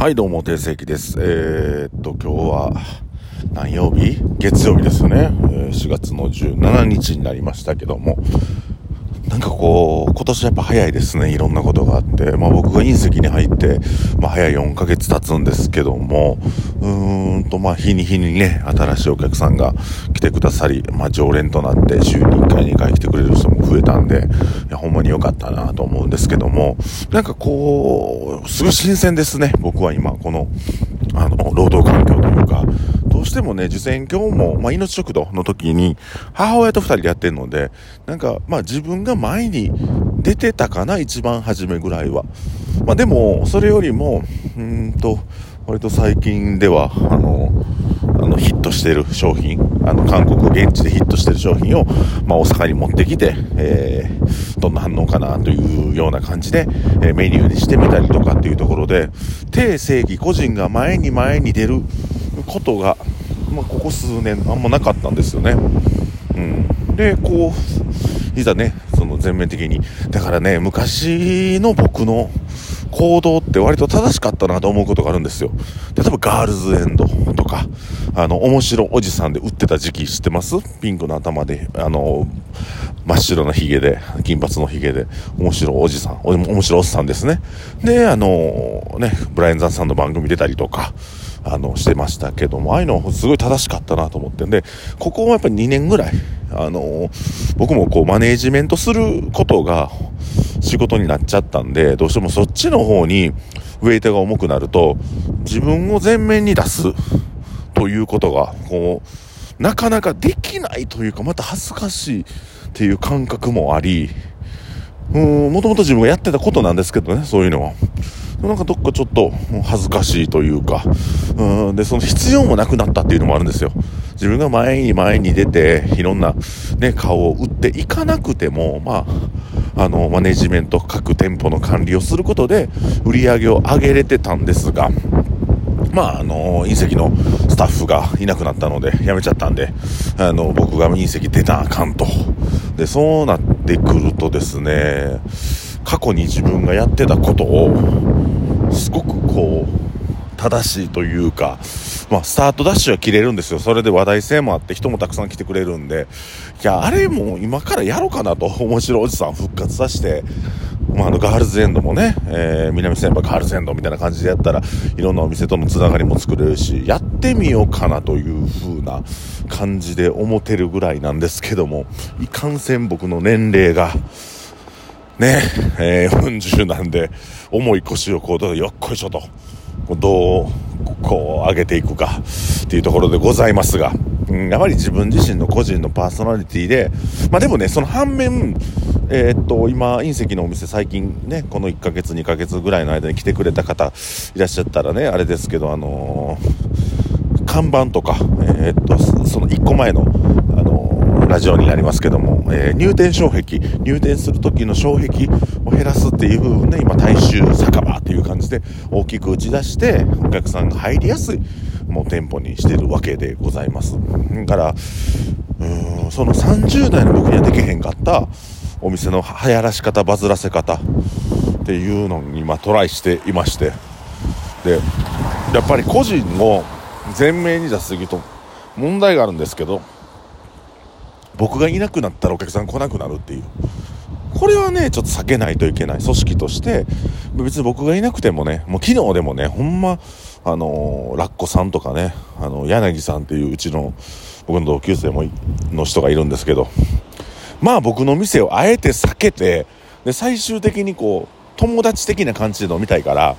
はい、どうも、定石です。えー、っと、今日は、何曜日？月曜日ですよね。え、4月の17日になりましたけども、なんかこう、今年やっぱ早いですね。いろんなことがあって。まあ僕が隕石に入って、まあ早い4ヶ月経つんですけども、うーんとまあ日に日にね、新しいお客さんが来てくださり、まあ常連となって週に1回2回来てくれる人も増えたんで、いやほんまに良かったなと思うんですけども、なんかこう、すごい新鮮ですね。僕は今、この、あの、労働環境というか、どうしてもね、受選挙も、まあ、命食堂の時に、母親と二人でやってるので、なんか、まあ、自分が前に出てたかな、一番初めぐらいは。まあ、でも、それよりも、うんと、割と最近では、あの、あのヒットしてる商品、あの、韓国現地でヒットしてる商品を、まあ、大阪に持ってきて、えー、どんな反応かなというような感じで、えー、メニューにしてみたりとかっていうところで、低正義個人が前に前に出ることが、まあ、ここ数年あんまなかったんですよね。うん。で、こう、いざね、その全面的に。だからね、昔の僕の行動って割と正しかったなと思うことがあるんですよ。例えばガールズエンドとか、あの、面白おじさんで売ってた時期知ってます？ピンクの頭で、あの、真っ白な髭で、金髪の髭で、面白おじさん、面白おっさんですね。で、あの、ね、ブライアン・ザンさんの番組出たりとか、あの、してましたけども、ああいうのはすごい正しかったなと思ってんで、ここはやっぱり2年ぐらい、あの、僕もこうマネージメントすることが仕事になっちゃったんで、どうしてもそっちの方にウェイトが重くなると、自分を前面に出すということが、こう、なかなかできないというか、また恥ずかしいっていう感覚もあり、うん、もともと自分がやってたことなんですけどね、そういうのは。なんかどっかちょっと恥ずかしいというか、うん、で、その必要もなくなったっていうのもあるんですよ。自分が前に前に出て、いろんなね、顔を打っていかなくても、まあ、あの、マネジメント、各店舗の管理をすることで、売り上げを上げれてたんですが、まあ、あの、隕石のスタッフがいなくなったので、辞めちゃったんで、あの、僕が隕石出なあかんと。で、そうなってくるとですね、過去に自分がやってたことを、すごくこう、正しいというか、まあ、スタートダッシュは切れるんですよ。それで話題性もあって人もたくさん来てくれるんで、いや、あれも今からやろうかなと、面白おじさん復活させて、まあ、あの、ガールズエンドもね、えー、南千葉ガールズエンドみたいな感じでやったら、いろんなお店とのつながりも作れるし、やってみようかなという風な感じで思ってるぐらいなんですけども、いかんせん僕の年齢が、ね、えー、40なんで、重い腰をこう、よっこいしょと、どう、こう、上げていくか、っていうところでございますが、うん、やはり自分自身の個人のパーソナリティで、まあでもね、その反面、えー、っと、今、隕石のお店最近ね、この1ヶ月、2ヶ月ぐらいの間に来てくれた方いらっしゃったらね、あれですけど、あのー、看板とか、えー、っと、その1個前、のラジオになりますけども、えー、入店障壁、入店する時の障壁を減らすっていう部分で、今、大衆酒場っていう感じで大きく打ち出して、お客さんが入りやすい、もう店舗にしてるわけでございます。だから、うん、その30代の僕にはできへんかったお店の流行らし方、バズらせ方っていうのに今トライしていまして、で、やっぱり個人を前面に出しすぎと問題があるんですけど、僕がいなくなったらお客さん来なくなるっていう。これはねちょっと避けないといけない。組織として。別に僕がいなくてもねもう昨日でもねほんまあのー、ラッコさんとかねあの柳さんっていううちの僕の同級生もの人がいるんですけど。まあ僕の店をあえて避けてで最終的にこう友達的な感じで飲みたいから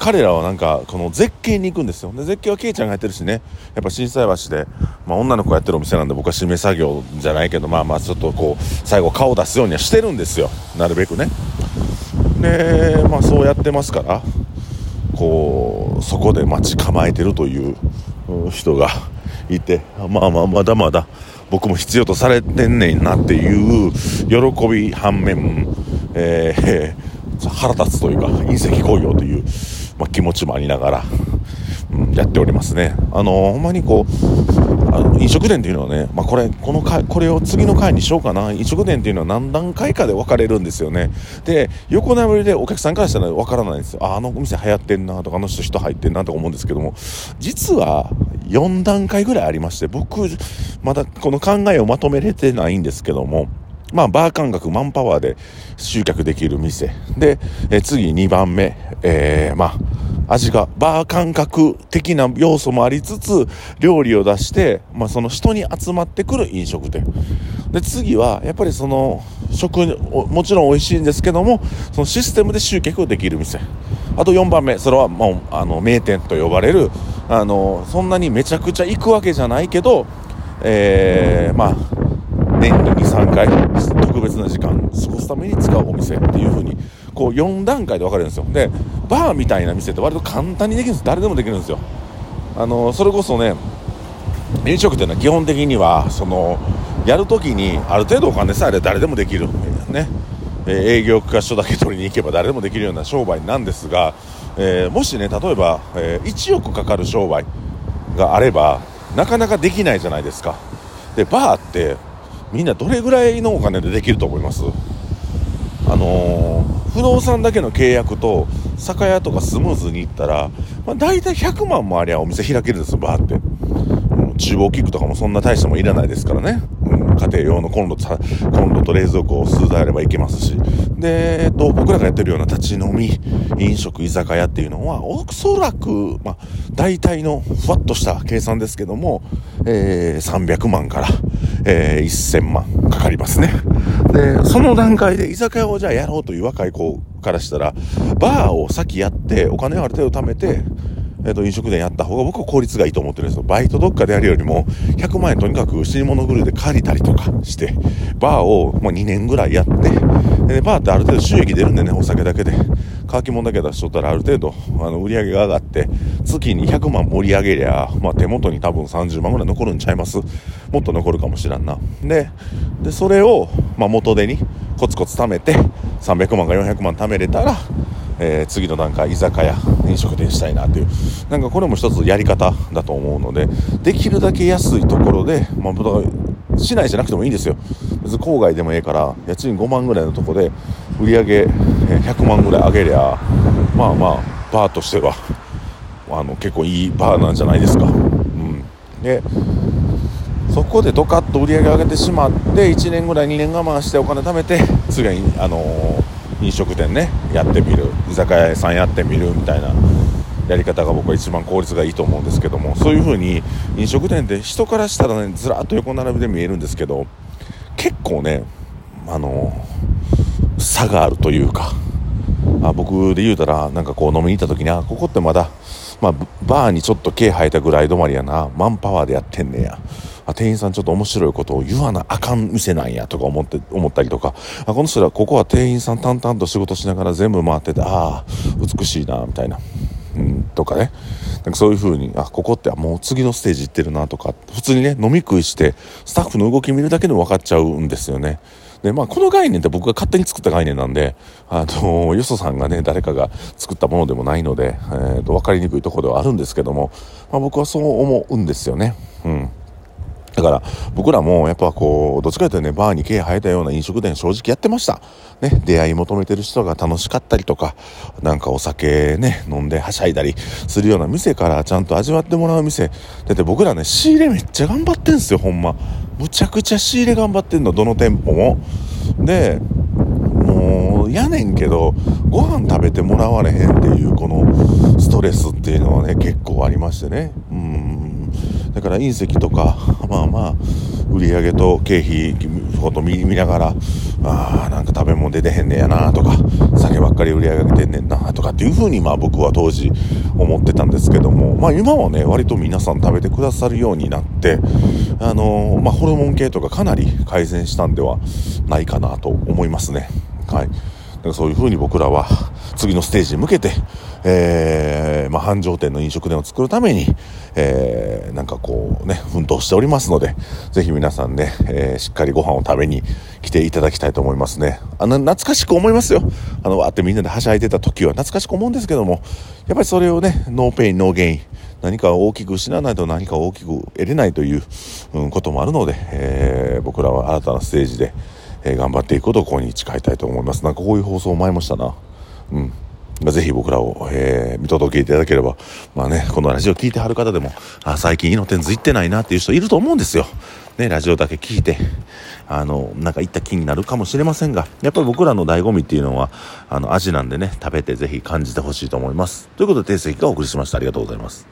彼らはなんかこの絶景に行くんですよ。で絶景はケイちゃんがやってるしね。やっぱ震災橋で、まあ、女の子がやってるお店なんで僕は締め作業じゃないけどまあまあちょっとこう最後顔出すようにはしてるんですよ。なるべくね。でまあそうやってますからこうそこで待ち構えてるという人がいてまあまあまだまだ僕も必要とされてんねんなっていう喜び反面、えー、腹立つというか隕石工業というまあ、気持ちもありながら、うん、やっておりますね。あのー、ほんまにこう、あの飲食店っていうのはね、まあ、これ、この回、これを次の回にしようかな。飲食店っていうのは何段階かで分かれるんですよね。で、横並びでお客さんからしたら分からないんですよ。あ、あのお店流行ってんなとか、あの人人入ってんなとか思うんですけども、実は4段階ぐらいありまして、僕、まだこの考えをまとめれてないんですけども、まあ、バー感覚、マンパワーで集客できる店。で、え次2番目、えー、まあ、味が、バー感覚的な要素もありつつ、料理を出して、まあ、その人に集まってくる飲食店。で、次は、やっぱりその、食、もちろん美味しいんですけども、そのシステムで集客できる店。あと4番目、それはもう、あの、名店と呼ばれる、あの、そんなにめちゃくちゃ行くわけじゃないけど、えー、まあ、年に23回特別な時間過ごすために使うお店っていう風にこう4段階で分かれるんですよ。でバーみたいな店って割と簡単にできるんです。誰でもできるんですよ。あのそれこそね飲食店は基本的にはそのやるときにある程度お金さえ誰でもできる。ね。営業許可書だけ取りに行けば誰でもできるような商売なんですが、えー、もしね例えば、えー、1億かかる商売があればなかなかできないじゃないですか。でバーってみんなどれぐらいのお金でできると思います？あのー、不動産だけの契約と酒屋とかスムーズに行ったら、まあ、大体100万もありゃお店開けるんですよバーって、厨房キックとかもそんな大したもんいらないですからね、家庭用のコンロコンロと冷蔵庫を数台あればいけますしで、えっと、僕らがやってるような立ち飲み飲食居酒屋っていうのはおそらく、まあ、大体のふわっとした計算ですけども、えー、300万からえー、1000万かかりますね。で、その段階で居酒屋をじゃあやろうという若い子からしたら、バーを先やって、お金をある程度貯めて、え、ー、と、飲食店やった方が僕は効率がいいと思ってるんですよ。バイトどっかでやるよりも、100万円とにかく死に物狂いで借りたりとかして、バーを、まあ、2年ぐらいやって、で、バーってある程度収益出るんでね、お酒だけで。乾き物だけ出しとったらある程度、あの、売り上げが上がって、月に100万盛り上げりゃ、まあ、手元に多分30万ぐらい残るんちゃいますもっと残るかもしらんな。で、で、それを、まあ、元手にコツコツ貯めて、300万か400万貯めれたら、えー、次の段階居酒屋飲食店したいなっていうなんかこれも一つやり方だと思うのでできるだけ安いところで、まあ、市内じゃなくてもいいんですよ。別に郊外でもええから家賃5万ぐらいのとこで売り上げ100万ぐらい上げりゃまあまあバーとしてはあの結構いいバーなんじゃないですか、うん、でそこでドカッと売り上げ上げてしまって1年ぐらい2年我慢してお金貯めて次はあのー飲食店ねやってみる居酒屋さんやってみるみたいなやり方が僕は一番効率がいいと思うんですけどもそういう風に飲食店って人からしたらねずらっと横並びで見えるんですけど結構ねあの差があるというかあ僕で言うたらなんかこう飲みに行った時にあここってまだ、まあ、バーにちょっと毛生えたぐらい止まりやなマンパワーでやってんねやあ店員さんちょっと面白いことを言わなあかん店なんやとか思って思ったりとかあこの人らここは店員さん淡々と仕事しながら全部回っててああ美しいなみたいな、うん、とかねなんかそういう風にあここってもう次のステージ行ってるなとか普通にね飲み食いしてスタッフの動き見るだけでも分かっちゃうんですよね。で、まあ、この概念って僕が勝手に作った概念なんで、あの、よそさんがね、誰かが作ったものでもないので、えー、と、分かりにくいところではあるんですけども、まあ、僕はそう思うんですよね。うん。だから僕らもやっぱこうどっちかというとねバーに毛生えたような飲食店正直やってました。ね出会い求めてる人が楽しかったりとかなんかお酒ね飲んではしゃいだりするような店からちゃんと味わってもらう店。だって僕らね仕入れめっちゃ頑張ってんすよほんま。むちゃくちゃ仕入れ頑張ってんのどの店舗も。でもうやねんけどご飯食べてもらわれへんっていうこのストレスっていうのはね結構ありましてね。だから隕石とか まあまあ売り上げと経費こと見ながらああなんか食べ物出てへんねやなとか酒ばっかり売り上げてんねんなとかっていう風にまあ僕は当時思ってたんですけどもまあ今はね割と皆さん食べてくださるようになってあのー、まあホルモン系とかかなり改善したんではないかなと思いますね。はい。そういう風に僕らは次のステージに向けてえー、まあ、繁盛店の飲食店を作るために、えー、なんかこうね、奮闘しておりますので、ぜひ皆さんね、えー、しっかりご飯を食べに来ていただきたいと思いますね。あの、懐かしく思いますよ。あの、わってみんなではしゃいでた時は懐かしく思うんですけども、やっぱりそれをね、 no pain、no gain、何か大きく失わないと何か大きく得れないという、うん、こともあるので、えー、僕らは新たなステージで、えー、頑張っていくことをここに誓いたいと思います。なんかこういう放送前もしたな。うん。ぜひ僕らを、えー、見届けいただければ、まあね、このラジオ聞いてはる方でも、あ、最近イノテンズ行ってないなっていう人いると思うんですよ。ね、ラジオだけ聞いて、あの、なんか行った気になるかもしれませんが、やっぱり僕らの醍醐味っていうのは、あの、味なんでね、食べてぜひ感じてほしいと思います。ということで、定石がお送りしました。ありがとうございます。